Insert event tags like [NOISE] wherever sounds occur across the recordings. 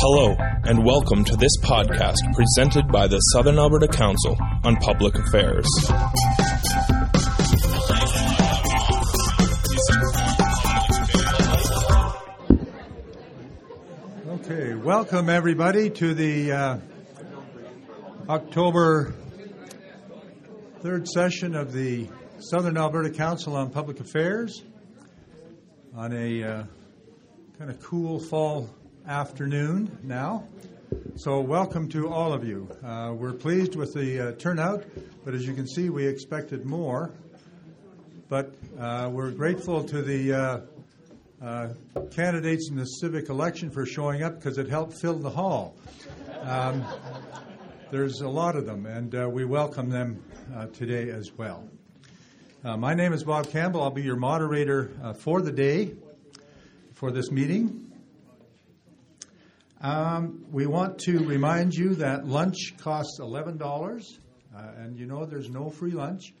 Hello, and welcome to this podcast presented by the Southern Alberta Council on Public Affairs. Okay, welcome everybody to the uh, October 3rd session of the Southern Alberta Council on Public Affairs on a uh, kind of cool fall afternoon now. So, welcome to all of you. Uh, we're pleased with the uh, turnout, but as you can see, we expected more. But uh, we're grateful to the uh, uh, candidates in the civic election for showing up because it helped fill the hall. Um, there's a lot of them, and uh, we welcome them today as well. My name is Bob Campbell. I'll be your moderator for the day for this meeting. Um, we want to remind you that lunch costs $11, uh, and you know there's no free lunch.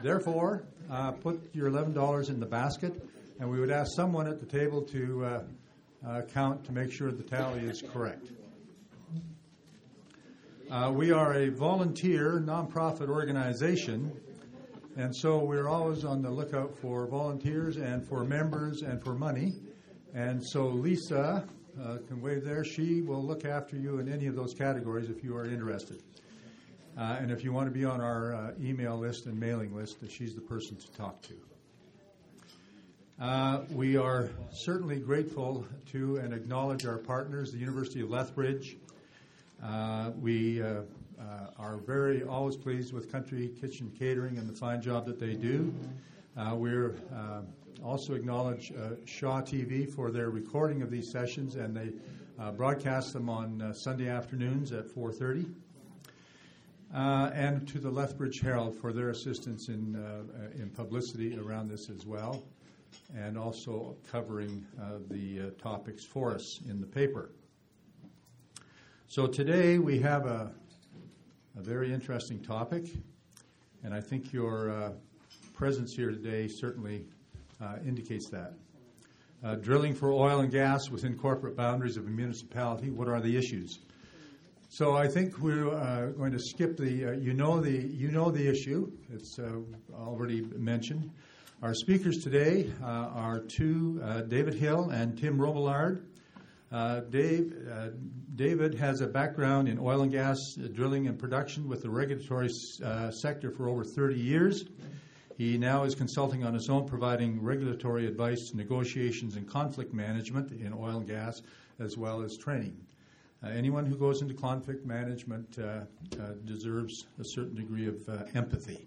Therefore, uh, put your $11 in the basket, and we would ask someone at the table to uh, uh, count to make sure the tally is correct. Uh, we are a volunteer nonprofit organization, and so we're always on the lookout for volunteers and for members and for money. And so Lisa uh, can wave there. She will look after you in any of those categories if you are interested. Uh, and if you want to be on our uh, email list and mailing list, she's the person to talk to. Uh, we are certainly grateful to and acknowledge our partners, the University of Lethbridge. Uh, we uh, are very always pleased with Country Kitchen Catering and the fine job that they do. Uh, we're uh, also acknowledge uh, Shaw TV for their recording of these sessions, and they uh, broadcast them on uh, Sunday afternoons at 4:30. Uh, and to the Lethbridge Herald for their assistance in uh, in publicity around this as well, and also covering uh, the topics for us in the paper. So today we have a, a very interesting topic, and I think your presence here today certainly uh, indicates that. Uh, drilling for oil and gas within corporate boundaries of a municipality. What are the issues? So I think we're uh, going to skip the. Uh, you know the you know the issue. It's uh, already mentioned. Our speakers today uh, are two David Hill and Tim Robillard. Dave, David has a background in oil and gas drilling and production with the regulatory sector for over 30 years. He now is consulting on his own, providing regulatory advice, negotiations, and conflict management in oil and gas, as well as training. Uh, anyone who goes into conflict management uh, uh, deserves a certain degree of uh, empathy.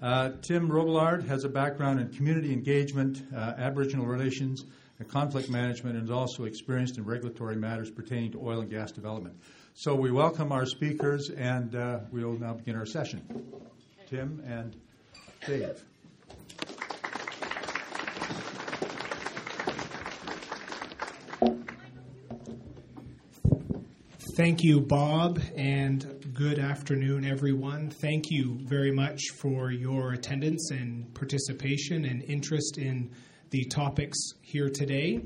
Uh, Tim Robillard has a background in community engagement, uh, Aboriginal relations, and conflict management, and is also experienced in regulatory matters pertaining to oil and gas development. So we welcome our speakers, and we'll now begin our session. Tim and Dave. Thank you, Bob, and good afternoon, everyone. Thank you very much for your attendance and participation and interest in the topics here today.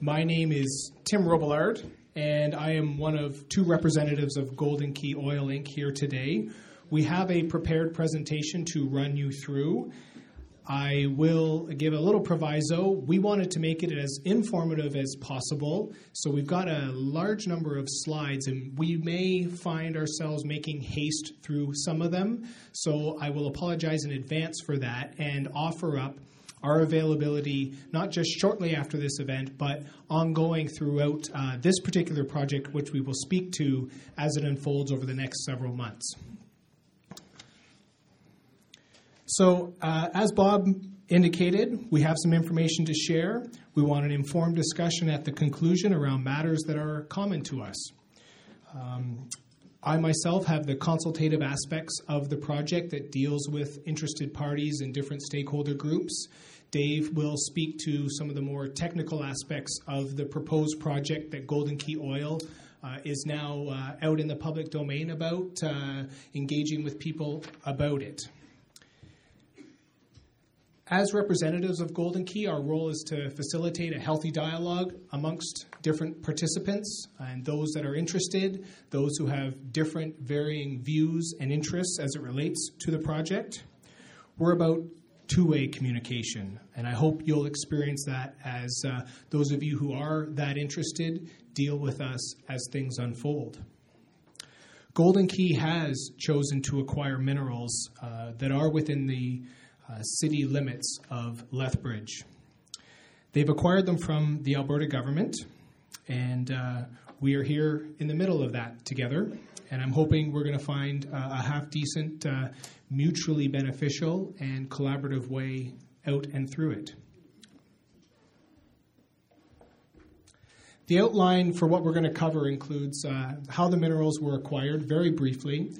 My name is Tim Robillard, and I am one of two representatives of Golden Key Oil Inc. here today. We have a prepared presentation to run you through. I will give a little proviso. We wanted to make it as informative as possible, so we've got a large number of slides, and we may find ourselves making haste through some of them. So I will apologize in advance for that and offer up our availability not just shortly after this event, but ongoing throughout uh, this particular project, which we will speak to as it unfolds over the next several months. So, uh, as Bob indicated, we have some information to share. We want an informed discussion at the conclusion around matters that are common to us. Um, I myself have the consultative aspects of the project that deals with interested parties and different stakeholder groups. Dave will speak to some of the more technical aspects of the proposed project that Golden Key Oil uh, is now uh, out in the public domain about, uh, engaging with people about it. As representatives of Golden Key, our role is to facilitate a healthy dialogue amongst different participants and those that are interested, those who have different varying views and interests as it relates to the project. We're about two way communication, and I hope you'll experience that as uh, those of you who are that interested deal with us as things unfold. Golden Key has chosen to acquire minerals uh, that are within the uh, city limits of Lethbridge. They've acquired them from the Alberta government, and uh, we are here in the middle of that together. And I'm hoping we're going to find uh, a half decent, uh, mutually beneficial, and collaborative way out and through it. The outline for what we're going to cover includes uh, how the minerals were acquired, very briefly,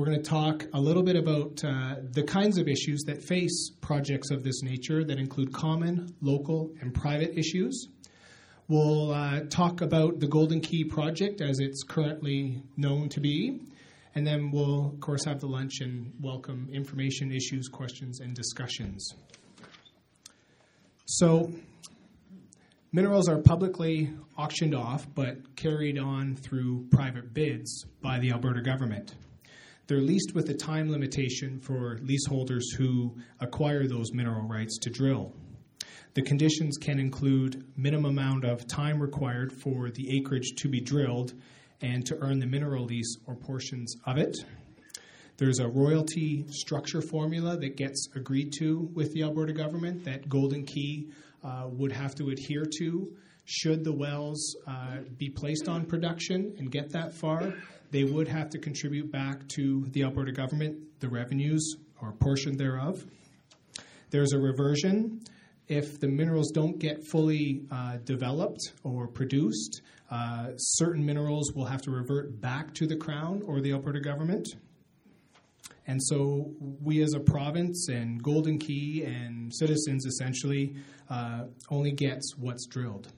we're going to talk a little bit about uh, the kinds of issues that face projects of this nature that include common, local, and private issues. We'll uh, talk about the Golden Key project as it's currently known to be. And then we'll, of course, have the lunch and welcome information, issues, questions, and discussions. So, minerals are publicly auctioned off but carried on through private bids by the Alberta government. They're leased with a time limitation for leaseholders who acquire those mineral rights to drill. The conditions can include minimum amount of time required for the acreage to be drilled and to earn the mineral lease or portions of it. There's a royalty structure formula that gets agreed to with the Alberta government that Golden Key uh, would have to adhere to should the wells uh, be placed on production and get that far they would have to contribute back to the Alberta government the revenues or portion thereof. There's a reversion. If the minerals don't get fully uh, developed or produced, uh, certain minerals will have to revert back to the Crown or the Alberta government. And so, we as a province and Golden Key and citizens essentially uh, only gets what's drilled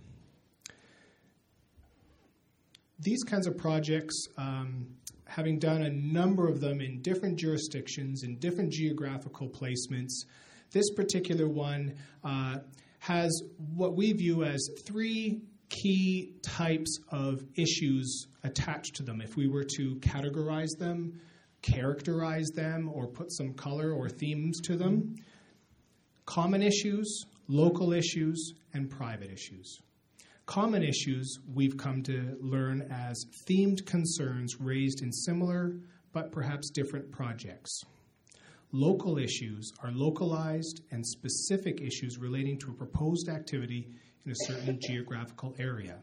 these kinds of projects, um, having done a number of them in different jurisdictions, in different geographical placements, this particular one uh, has what we view as three key types of issues attached to them. If we were to categorize them, characterize them, or put some color or themes to them, common issues, local issues, and private issues. Common issues we've come to learn as themed concerns raised in similar but perhaps different projects. Local issues are localized and specific issues relating to a proposed activity in a certain geographical area.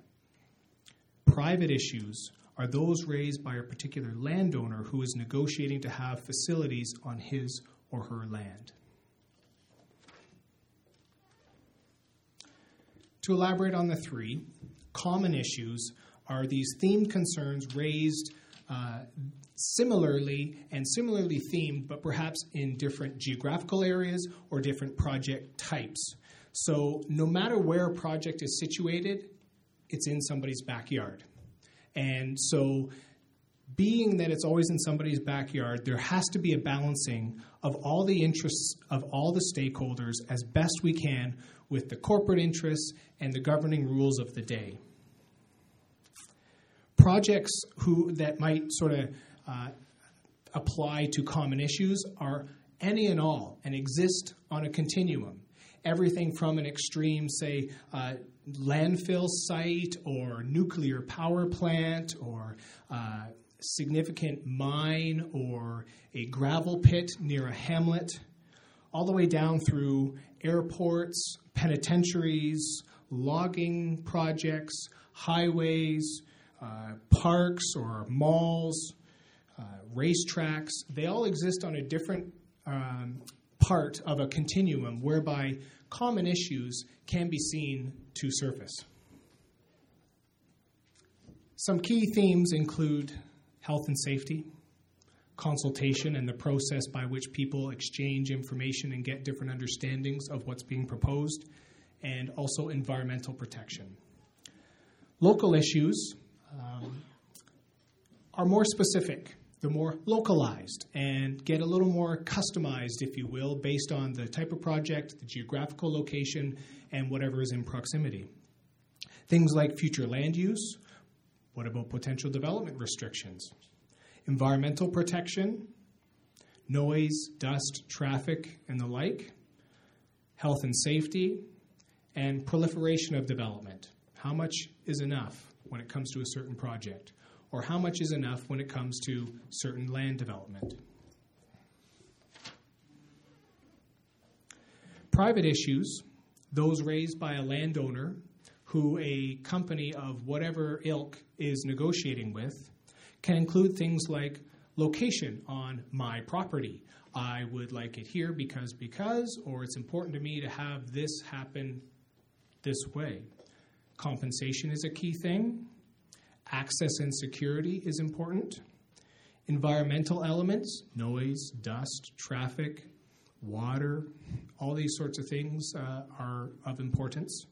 Private issues are those raised by a particular landowner who is negotiating to have facilities on his or her land. To elaborate on the three, common issues are these themed concerns raised uh, similarly and similarly themed, but perhaps in different geographical areas or different project types. So, no matter where a project is situated, it's in somebody's backyard. And so, being that it's always in somebody's backyard, there has to be a balancing of all the interests of all the stakeholders as best we can with the corporate interests and the governing rules of the day. Projects who, that might sort of uh, apply to common issues are any and all and exist on a continuum. Everything from an extreme, say, uh, landfill site or nuclear power plant or uh, significant mine or a gravel pit near a hamlet, all the way down through airports, penitentiaries, logging projects, highways, uh, parks or malls, uh, racetracks. They all exist on a different um, part of a continuum whereby common issues can be seen to surface. Some key themes include health and safety, consultation and the process by which people exchange information and get different understandings of what's being proposed, and also environmental protection. Local issues um, are more specific. The more localized and get a little more customized, if you will, based on the type of project, the geographical location, and whatever is in proximity. Things like future land use. What about potential development restrictions? Environmental protection, noise, dust, traffic, and the like. Health and safety, and proliferation of development. How much is enough when it comes to a certain project? Or how much is enough when it comes to certain land development. Private issues, those raised by a landowner who a company of whatever ilk is negotiating with, can include things like location on my property. I would like it here because, because, or it's important to me to have this happen this way. Compensation is a key thing. Access and security is important. Environmental elements, noise, dust, traffic, water, all these sorts of things uh, are of importance.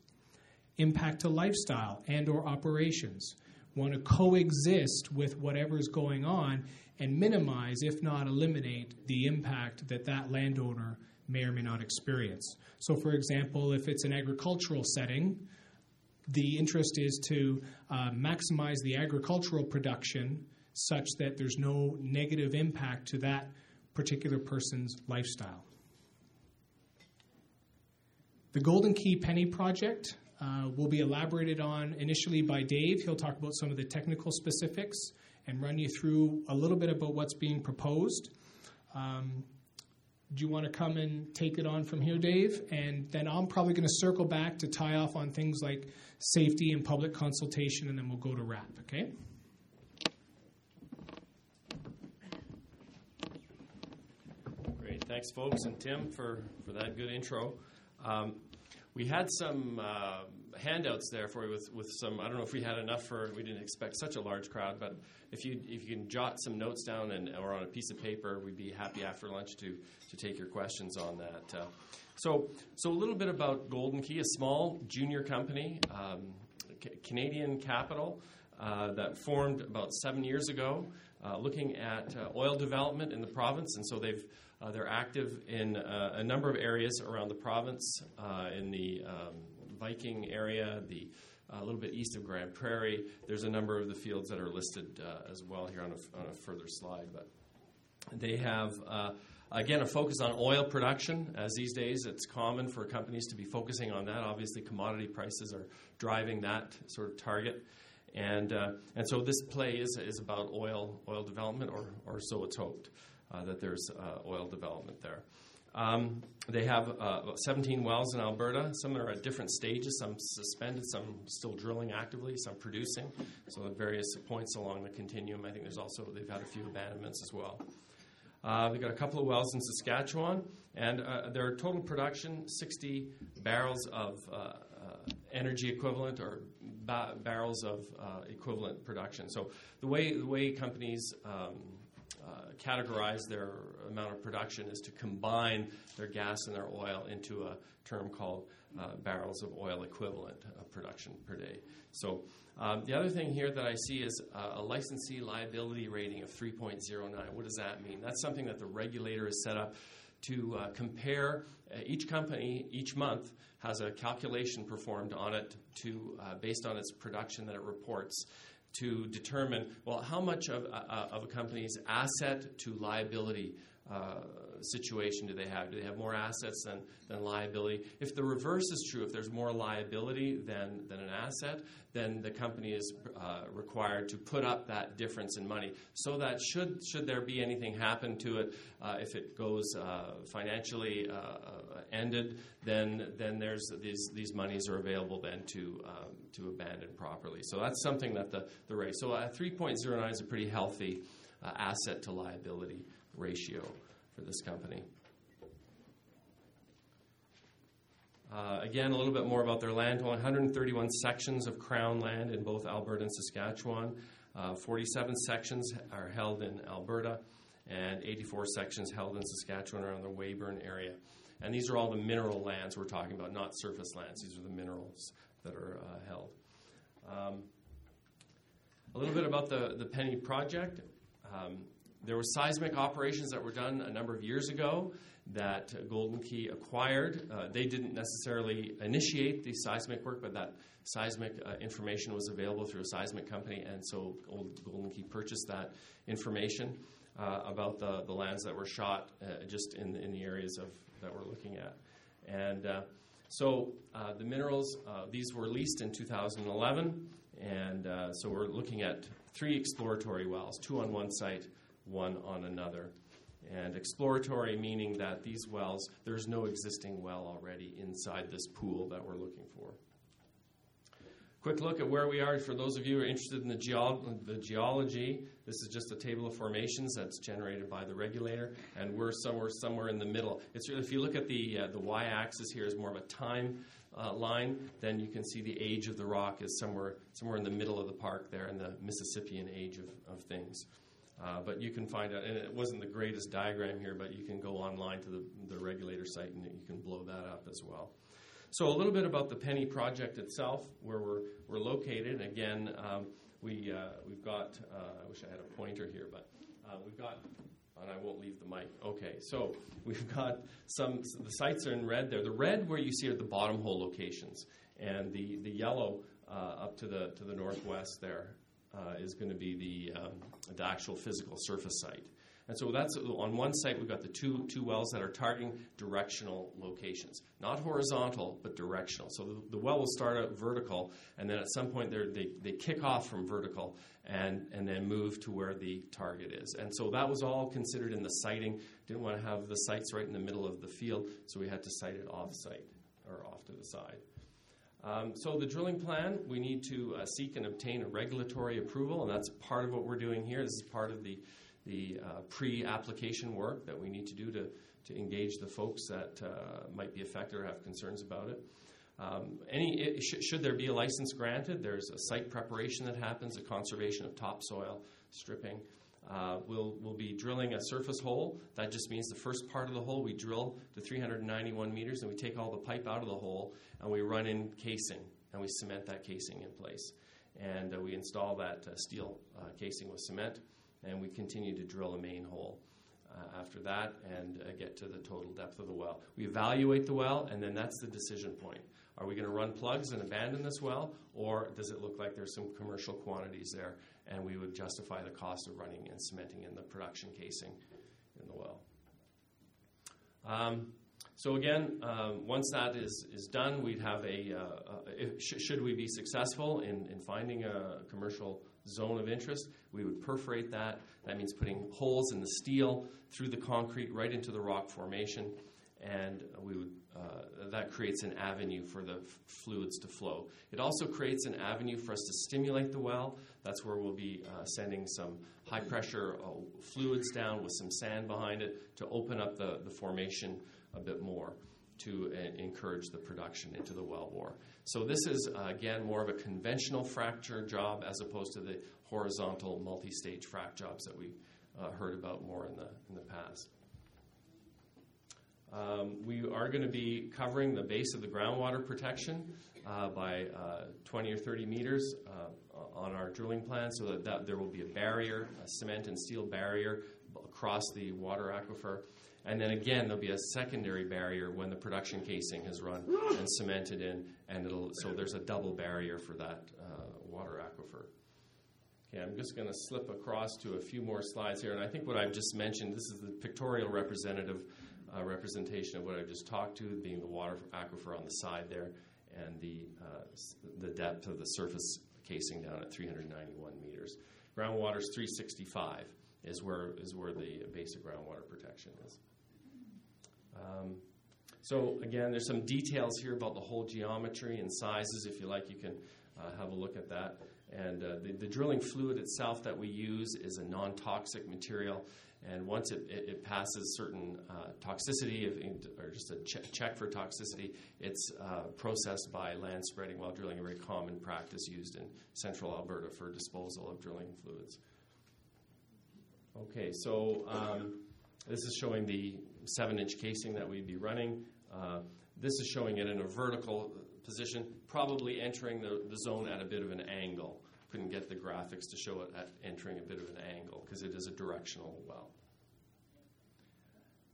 Impact to lifestyle and or operations. Want to coexist with whatever's going on and minimize, if not eliminate, the impact that that landowner may or may not experience. So, for example, if it's an agricultural setting, the interest is to uh, maximize the agricultural production such that there's no negative impact to that particular person's lifestyle. The Golden Key Penny Project uh, will be elaborated on initially by Dave. He'll talk about some of the technical specifics and run you through a little bit about what's being proposed. Um, do you want to come and take it on from here, Dave? And then I'm probably going to circle back to tie off on things like safety and public consultation, and then we'll go to wrap, okay? Great. Thanks, folks, and Tim for, for that good intro. Um, we had some uh, handouts there for you with, with some. I don't know if we had enough for. We didn't expect such a large crowd, but if you if you can jot some notes down and or on a piece of paper, we'd be happy after lunch to to take your questions on that. Uh, so so a little bit about Golden Key, a small junior company, um, C- Canadian capital uh, that formed about seven years ago, uh, looking at uh, oil development in the province, and so they've uh, they're active in a number of areas around the province, in the um, Viking area, the a little bit east of Grande Prairie. There's a number of the fields that are listed uh, as well here on a, on a, further slide, but they have. Uh, again, a focus on oil production, as these days it's common for companies to be focusing on that. Obviously, commodity prices are driving that sort of target. And, uh, and so this play is, is about oil, oil development, or, or so it's hoped uh, that there's uh, oil development there. Um, they have uh, 17 wells in Alberta. Some are at different stages, some suspended, some still drilling actively, some producing. So at various points along the continuum. I think there's also, they've had a few abandonments as well. Uh, they've got a couple of wells in Saskatchewan, and uh, their total production 60 barrels of uh, uh energy equivalent or ba- barrels of uh, equivalent production. So the way, the way companies um, categorize their amount of production is to combine their gas and their oil into a term called uh, barrels of oil equivalent production per day. So um, the other thing here that I see is uh, a licensee liability rating of 3.09. What does that mean? That's something that the regulator has set up to uh, compare uh, each company each month has a calculation performed on it to uh, based on its production that it reports to determine well how much of, uh, of a company's asset to liability uh, situation do they have? Do they have more assets than, than liability? If the reverse is true, if there's more liability than, than an asset, then the company is uh, required to put up that difference in money so that should, should there be anything happen to it, uh, if it goes uh, financially uh, uh, ended, then, then there's these, these monies are available then to, um, to abandon properly. So that's something that the, the rate. So 3.09 is a pretty healthy asset to liability ratio for this company. Uh, again, a little bit more about their land 131 sections of crown land in both Alberta and Saskatchewan. Uh, 47 sections are held in Alberta, and 84 sections held in Saskatchewan around the Weyburn area. And these are all the mineral lands we're talking about, not surface lands. These are the minerals that are uh, held. Um, a little bit about the, the Penny Project. Um, there were seismic operations that were done a number of years ago that Golden Key acquired. Uh, they didn't necessarily initiate the seismic work, but that seismic uh, information was available through a seismic company, and so Old Golden Key purchased that information uh, about the, the lands that were shot uh, just in, in the areas of that we're looking at. And uh, so uh, the minerals, uh, these were leased in 2011, and uh, so we're looking at three exploratory wells, two on one site, one on another. And exploratory meaning that these wells, there's no existing well already inside this pool that we're looking for. Quick look at where we are for those of you who are interested in the, geol- the geology. This is just a table of formations that's generated by the regulator, and we're somewhere somewhere in the middle. It's if you look at the uh, the y-axis here is more of a time uh, line, then you can see the age of the rock is somewhere somewhere in the middle of the park there in the Mississippian age of, of things. Uh, but you can find out, and it wasn't the greatest diagram here, but you can go online to the, the regulator site and you can blow that up as well. So, a little bit about the Penny project itself, where we're, we're located. Again, um, we, uh, we've got, uh, I wish I had a pointer here, but uh, we've got, and I won't leave the mic. Okay, so we've got some, the sites are in red there. The red where you see are the bottom hole locations, and the, the yellow uh, up to the, to the northwest there uh, is going to be the, um, the actual physical surface site. And so that's on one site we've got the two two wells that are targeting directional locations, not horizontal but directional. So the, the well will start out vertical, and then at some point they they kick off from vertical and and then move to where the target is. And so that was all considered in the siting. Didn't want to have the sites right in the middle of the field, so we had to site it off site or off to the side. Um, so the drilling plan, we need to uh, seek and obtain a regulatory approval, and that's part of what we're doing here. This is part of the the uh, pre-application work that we need to do to, to engage the folks that uh, might be affected or have concerns about it. Um, any it, sh- should there be a license granted, there's a site preparation that happens, a conservation of topsoil stripping. Uh, we'll, we'll be drilling a surface hole. That just means the first part of the hole we drill to 391 meters, and we take all the pipe out of the hole and we run in casing and we cement that casing in place. And uh, we install that uh, steel uh, casing with cement and we continue to drill a main hole uh, after that and uh, get to the total depth of the well. We evaluate the well, and then that's the decision point. Are we going to run plugs and abandon this well, or does it look like there's some commercial quantities there, and we would justify the cost of running and cementing in the production casing in the well? Um, so again, um, once that is, is done, we'd have a, uh, if, sh- should we be successful in, in finding a commercial zone of interest. We would perforate that. That means putting holes in the steel through the concrete right into the rock formation, and we would uh, that creates an avenue for the f- fluids to flow. It also creates an avenue for us to stimulate the well. That's where we'll be uh, sending some high pressure uh, fluids down with some sand behind it to open up the, the formation a bit more to uh, encourage the production into the well bore. So this is, uh, again, more of a conventional fracture job as opposed to the horizontal multi-stage frac jobs that we uh, heard about more in the, in the past. Um, we are going to be covering the base of the groundwater protection uh, by uh, 20 or 30 meters uh, on our drilling plan so that, that, there will be a barrier, a cement and steel barrier across the water aquifer. And then again, there'll be a secondary barrier when the production casing has run [GASPS] and cemented in, and it'll so there's a double barrier for that uh, water aquifer. Okay, I'm just going to slip across to a few more slides here, and I think what I've just mentioned, this is the pictorial representative uh, representation of what I've just talked to, being the water aquifer on the side there, and the uh, the depth of the surface casing down at 391 meters. Groundwater is 365 is where is where the basic groundwater protection is. Um, so again, there's some details here about the whole geometry and sizes. If you like, you can uh, have a look at that. And uh, the, the, drilling fluid itself that we use is a non-toxic material. And once it, it, it passes certain uh, toxicity, or just a ch- check for toxicity, it's uh, processed by land spreading while drilling, a very common practice used in central Alberta for disposal of drilling fluids. Okay, so um, this is showing the seven inch casing that we'd be running. Uh, this is showing it in a vertical position, probably entering the, the zone at a bit of an angle. couldn't get the graphics to show it at entering a bit of an angle because it is a directional well.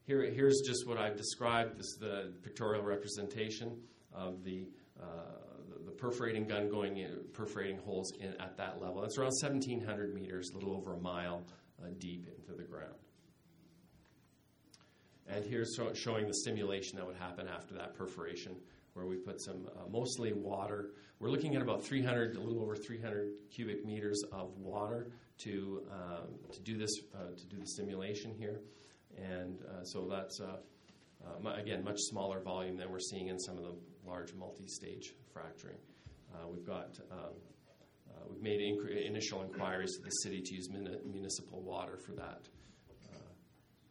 Here, here's just what I've described. This is the pictorial representation of the, uh, the, the, perforating gun going in, perforating holes in, at that level. It's around 1,700 meters, a little over a mile uh, deep into the ground. And here's showing the stimulation that would happen after that perforation, where we put some uh, mostly water. We're looking at about 300, a little over 300 cubic meters of water to um, to do this uh, to do the stimulation here, and uh, so that's uh, uh, again much smaller volume than we're seeing in some of the large multi-stage fracturing. Uh, we've got um, we've made inc- initial inquiries to the city to use municipal water for that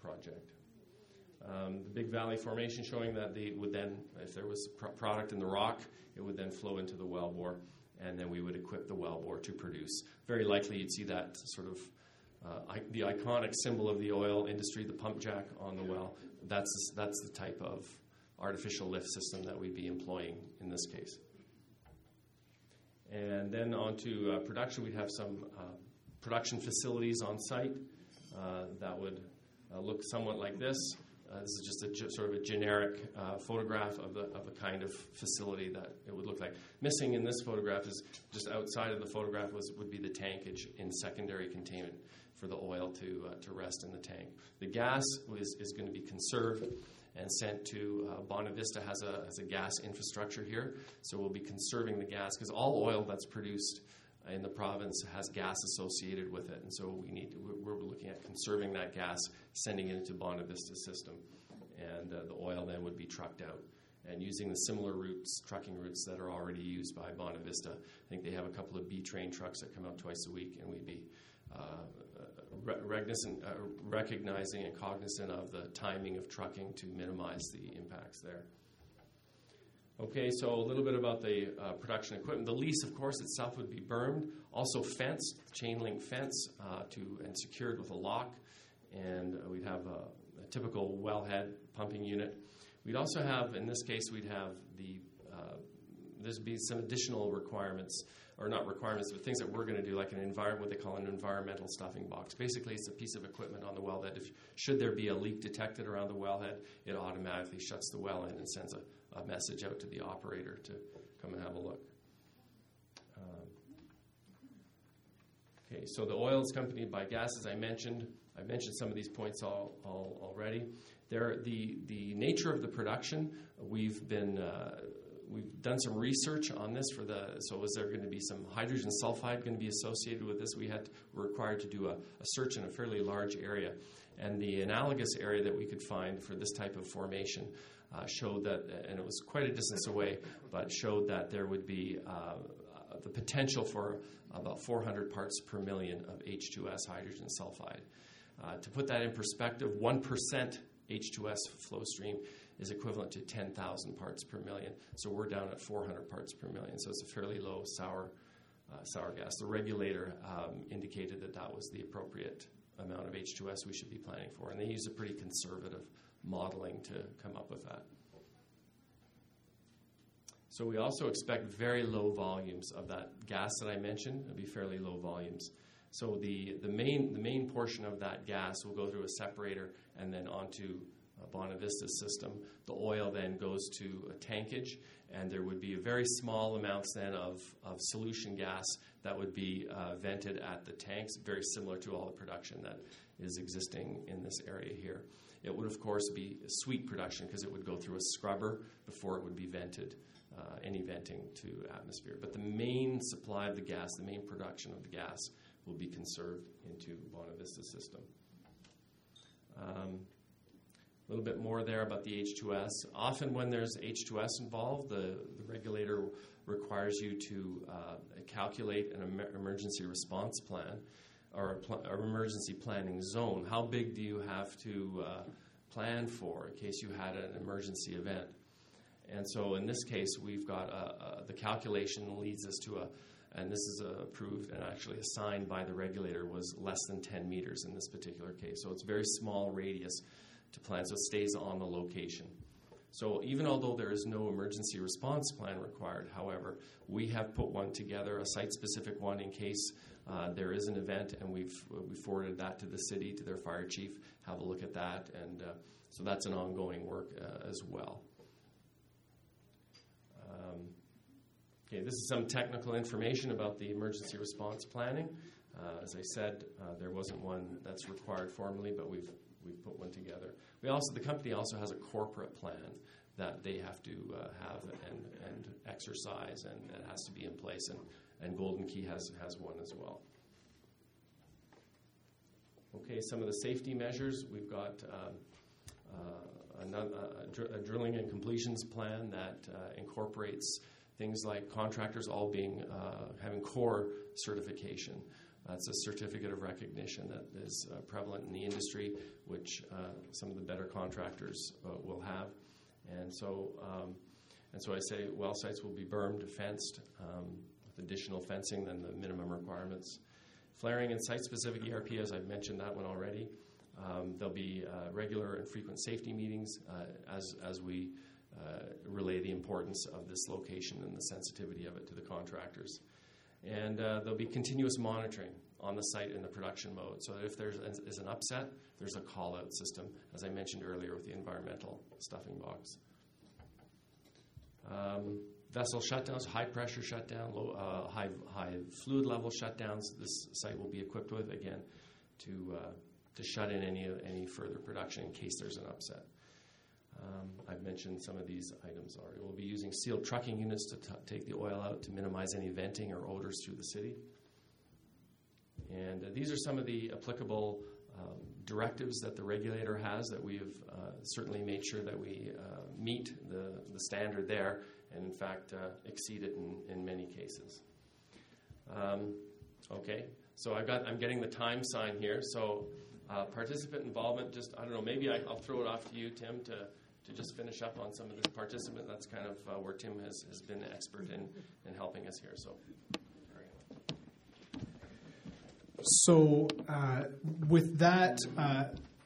project. Um, the Big Valley Formation showing that they would then, if there was pr- product in the rock, it would then flow into the wellbore, and then we would equip the wellbore to produce. Very likely, you'd see that sort of uh, I- the iconic symbol of the oil industry, the pump jack on the well. That's that's the type of artificial lift system that we'd be employing in this case. And then on to uh, production, we'd have some uh, production facilities on site uh, that would uh, look somewhat like this. Uh, this is just a sort of a generic uh, photograph of the, of the kind of facility that it would look like. Missing in this photograph is just outside of the photograph was, would be the tankage in secondary containment for the oil to, uh, to rest in the tank. The gas is, is going to be conserved and sent to uh, Bonavista has a, has a gas infrastructure here, so we'll be conserving the gas because all oil that's produced in the province has gas associated with it, and so we need to, we're looking at conserving that gas, sending it into Bonavista's system, and uh, the oil then would be trucked out. And using the similar routes, trucking routes that are already used by Bonavista, I think they have a couple of B train trucks that come out twice a week, and we'd be uh, uh, recognizing and cognizant of the timing of trucking to minimize the impacts there. Okay, so a little bit about the uh, production equipment. The lease, of course, itself would be bermed, also fenced, chain link fence, uh, to and secured with a lock, and uh, we'd have a, a, typical wellhead pumping unit. We'd also have, in this case, we'd have the uh, there'd be some additional requirements, or not requirements, but things that we're going to do, like an environment, what they call an environmental stuffing box. Basically, it's a piece of equipment on the well that, if should there be a leak detected around the wellhead, it automatically shuts the well in and sends a a message out to the operator to come and have a look. Um, okay, so the oil is accompanied by gas, as I mentioned. I mentioned some of these points all, all already. There, the the nature of the production. We've been uh, we've done some research on this for the. So, is there going to be some hydrogen sulfide going to be associated with this? We had we're required to do a, a search in a fairly large area, and the analogous area that we could find for this type of formation uh, showed that, and it was quite a distance away, but showed that there would be uh, the potential for about 400 parts per million of H2S hydrogen sulfide. Uh, to put that in perspective, 1% H2S flow stream is equivalent to 10,000 parts per million. So we're down at 400 parts per million. So it's a fairly low sour, uh, sour gas. The regulator um, indicated that that was the appropriate amount of H2S we should be planning for, and they use a pretty conservative modeling to come up with that. So we also expect very low volumes of that gas that I mentioned. It'll be fairly low volumes. So the, the main the main portion of that gas will go through a separator and then onto Bonavista's system. The oil then goes to a tankage, and there would be very small amounts then of, of solution gas that would be uh, vented at the tanks, very similar to all the production that is existing in this area here. It would, of course, be a sweet production because it would go through a scrubber before it would be vented, uh, any venting to atmosphere. But the main supply of the gas, the main production of the gas, will be conserved into Bonavista system. Um, a little bit more there about the H2S. Often, when there's H2S involved, the, the regulator requires you to uh, calculate an em- emergency response plan or, pl- or emergency planning zone. How big do you have to uh, plan for in case you had an emergency event? And so in this case, we've got a, a, the calculation leads us to a, and this is uh, approved and actually assigned by the regulator, was less than 10 meters in this particular case. So it's very small radius to plan, so it stays on the location. So even although there is no emergency response plan required, however, we have put one together, a site-specific one, in case uh, there is an event, and we've we forwarded that to the city, to their fire chief. Have a look at that, and uh, so that's an ongoing work uh, as well. Um, okay, this is some technical information about the emergency response planning. As I said, there wasn't one that's required formally, but we've we've put one together. We also the company also has a corporate plan that they have to uh, have and, and exercise, and it has to be in place. And, and Golden Key has has one as well. Okay, some of the safety measures we've got. Um, uh, another, a, dr- a drilling and completions plan that uh, incorporates things like contractors all being uh, having COR certification. That's a certificate of recognition that is uh, prevalent in the industry, which uh, some of the better contractors uh, will have. And so, um, and so I say well sites will be bermed, fenced, um, with additional fencing than the minimum requirements. Flaring and site-specific ERP, as I've mentioned that one already. Um, there'll be uh, regular and frequent safety meetings uh, as, as we uh, relay the importance of this location and the sensitivity of it to the contractors. And uh, there'll be continuous monitoring on the site in the production mode. So if there is an upset, there's a call out system, as I mentioned earlier with the environmental stuffing box. Um, vessel shutdowns, high pressure shutdown, low, uh, high, high fluid level shutdowns, this site will be equipped with, again, to, uh, to shut in any, any further production in case there's an upset. Um, I've mentioned some of these items already. We'll be using sealed trucking units to t- take the oil out to minimize any venting or odors through the city. And uh, these are some of the applicable um, directives that the regulator has that we have uh, certainly made sure that we uh, meet the, the standard there and, in fact, uh, exceed it in, in many cases. Um, okay, so I've got, I'm getting the time sign here. So, uh, participant involvement, just, I don't know, maybe I, will throw it off to you, Tim, to to just finish up on some of this participant. That's kind of uh, where Tim has, has been expert in, in helping us here. So. So, uh, with that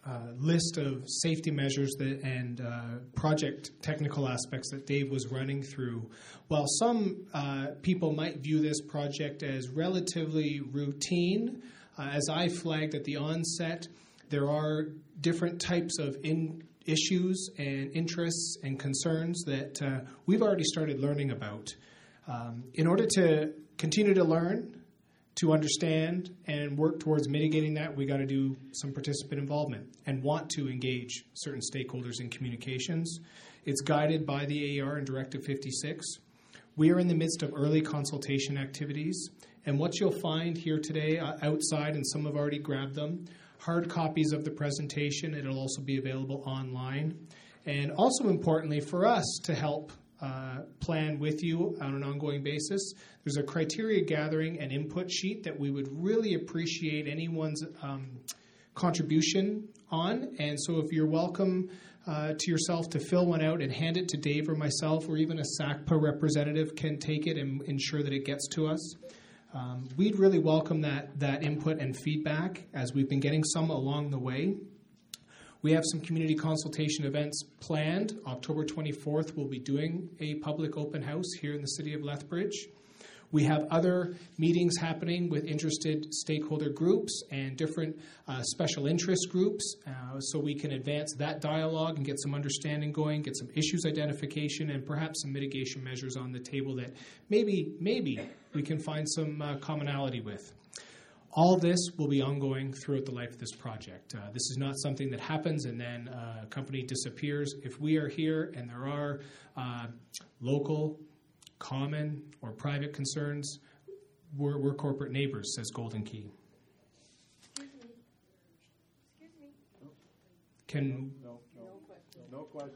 uh, list of safety measures that, and uh, project technical aspects that Dave was running through, while some uh, people might view this project as relatively routine, uh, as I flagged at the onset, there are different types of in issues and interests and concerns that uh, we've already started learning about. Um, in order to continue to learn, to understand, and work towards mitigating that, we got to do some participant involvement and want to engage certain stakeholders in communications. It's guided by the AER and Directive 56. We are in the midst of early consultation activities, and what you'll find here today uh, outside, and some have already grabbed them, hard copies of the presentation. It'll also be available online. And also importantly, for us to help uh, plan with you on an ongoing basis, there's a criteria gathering and input sheet that we would really appreciate anyone's um, contribution on. And so if you're welcome uh, to yourself to fill one out and hand it to Dave or myself, or even a SACPA representative can take it and ensure that it gets to us. Um, we'd really welcome that, that input and feedback as we've been getting some along the way. We have some community consultation events planned. October 24th, we'll be doing a public open house here in the city of Lethbridge. We have other meetings happening with interested stakeholder groups and different uh, special interest groups uh, so we can advance that dialogue and get some understanding going, get some issues identification, and perhaps some mitigation measures on the table that maybe, maybe we can find some uh, commonality with. All this will be ongoing throughout the life of this project. Uh, this is not something that happens and then uh, a company disappears. If we are here and there are uh, local common or private concerns, we're, we're corporate neighbors, says Golden Key. Excuse me. Excuse Can No, no, no question.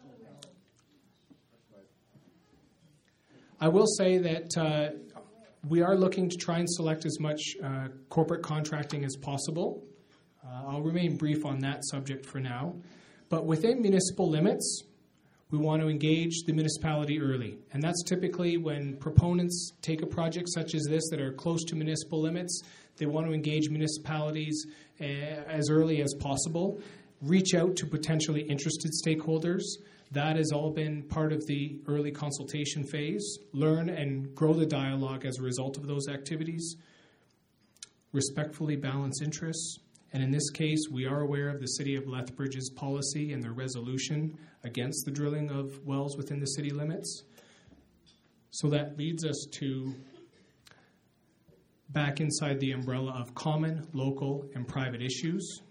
I will say that uh, we are looking to try and select as much uh, corporate contracting as possible. Uh, I'll remain brief on that subject for now. But within municipal limits, we want to engage the municipality early. And that's typically when proponents take a project such as this that are close to municipal limits, they want to engage municipalities uh, as early as possible, reach out to potentially interested stakeholders, That has all been part of the early consultation phase. Learn and grow the dialogue as a result of those activities. Respectfully balance interests. And in this case, we are aware of the City of Lethbridge's policy and their resolution against the drilling of wells within the city limits. So that leads us to back inside the umbrella of common, local, and private issues.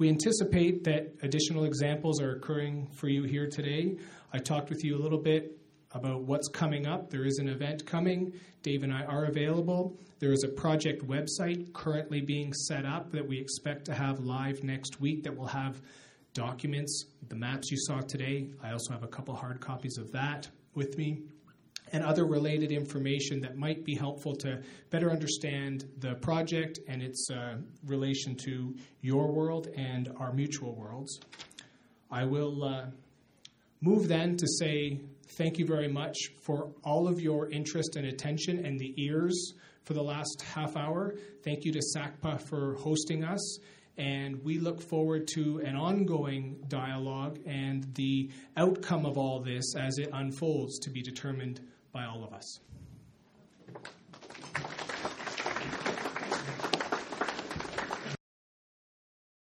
We anticipate that additional examples are occurring for you here today. I talked with you a little bit about what's coming up. There is an event coming. Dave and I are available. There is a project website currently being set up that we expect to have live next week that will have documents, the maps you saw today. I also have a couple hard copies of that with me and other related information that might be helpful to better understand the project and its uh, relation to your world and our mutual worlds. I will uh, move then to say thank you very much for all of your interest and attention and the ears for the last half hour. Thank you to SACPA for hosting us. And we look forward to an ongoing dialogue and the outcome of all this as it unfolds to be determined by all of us.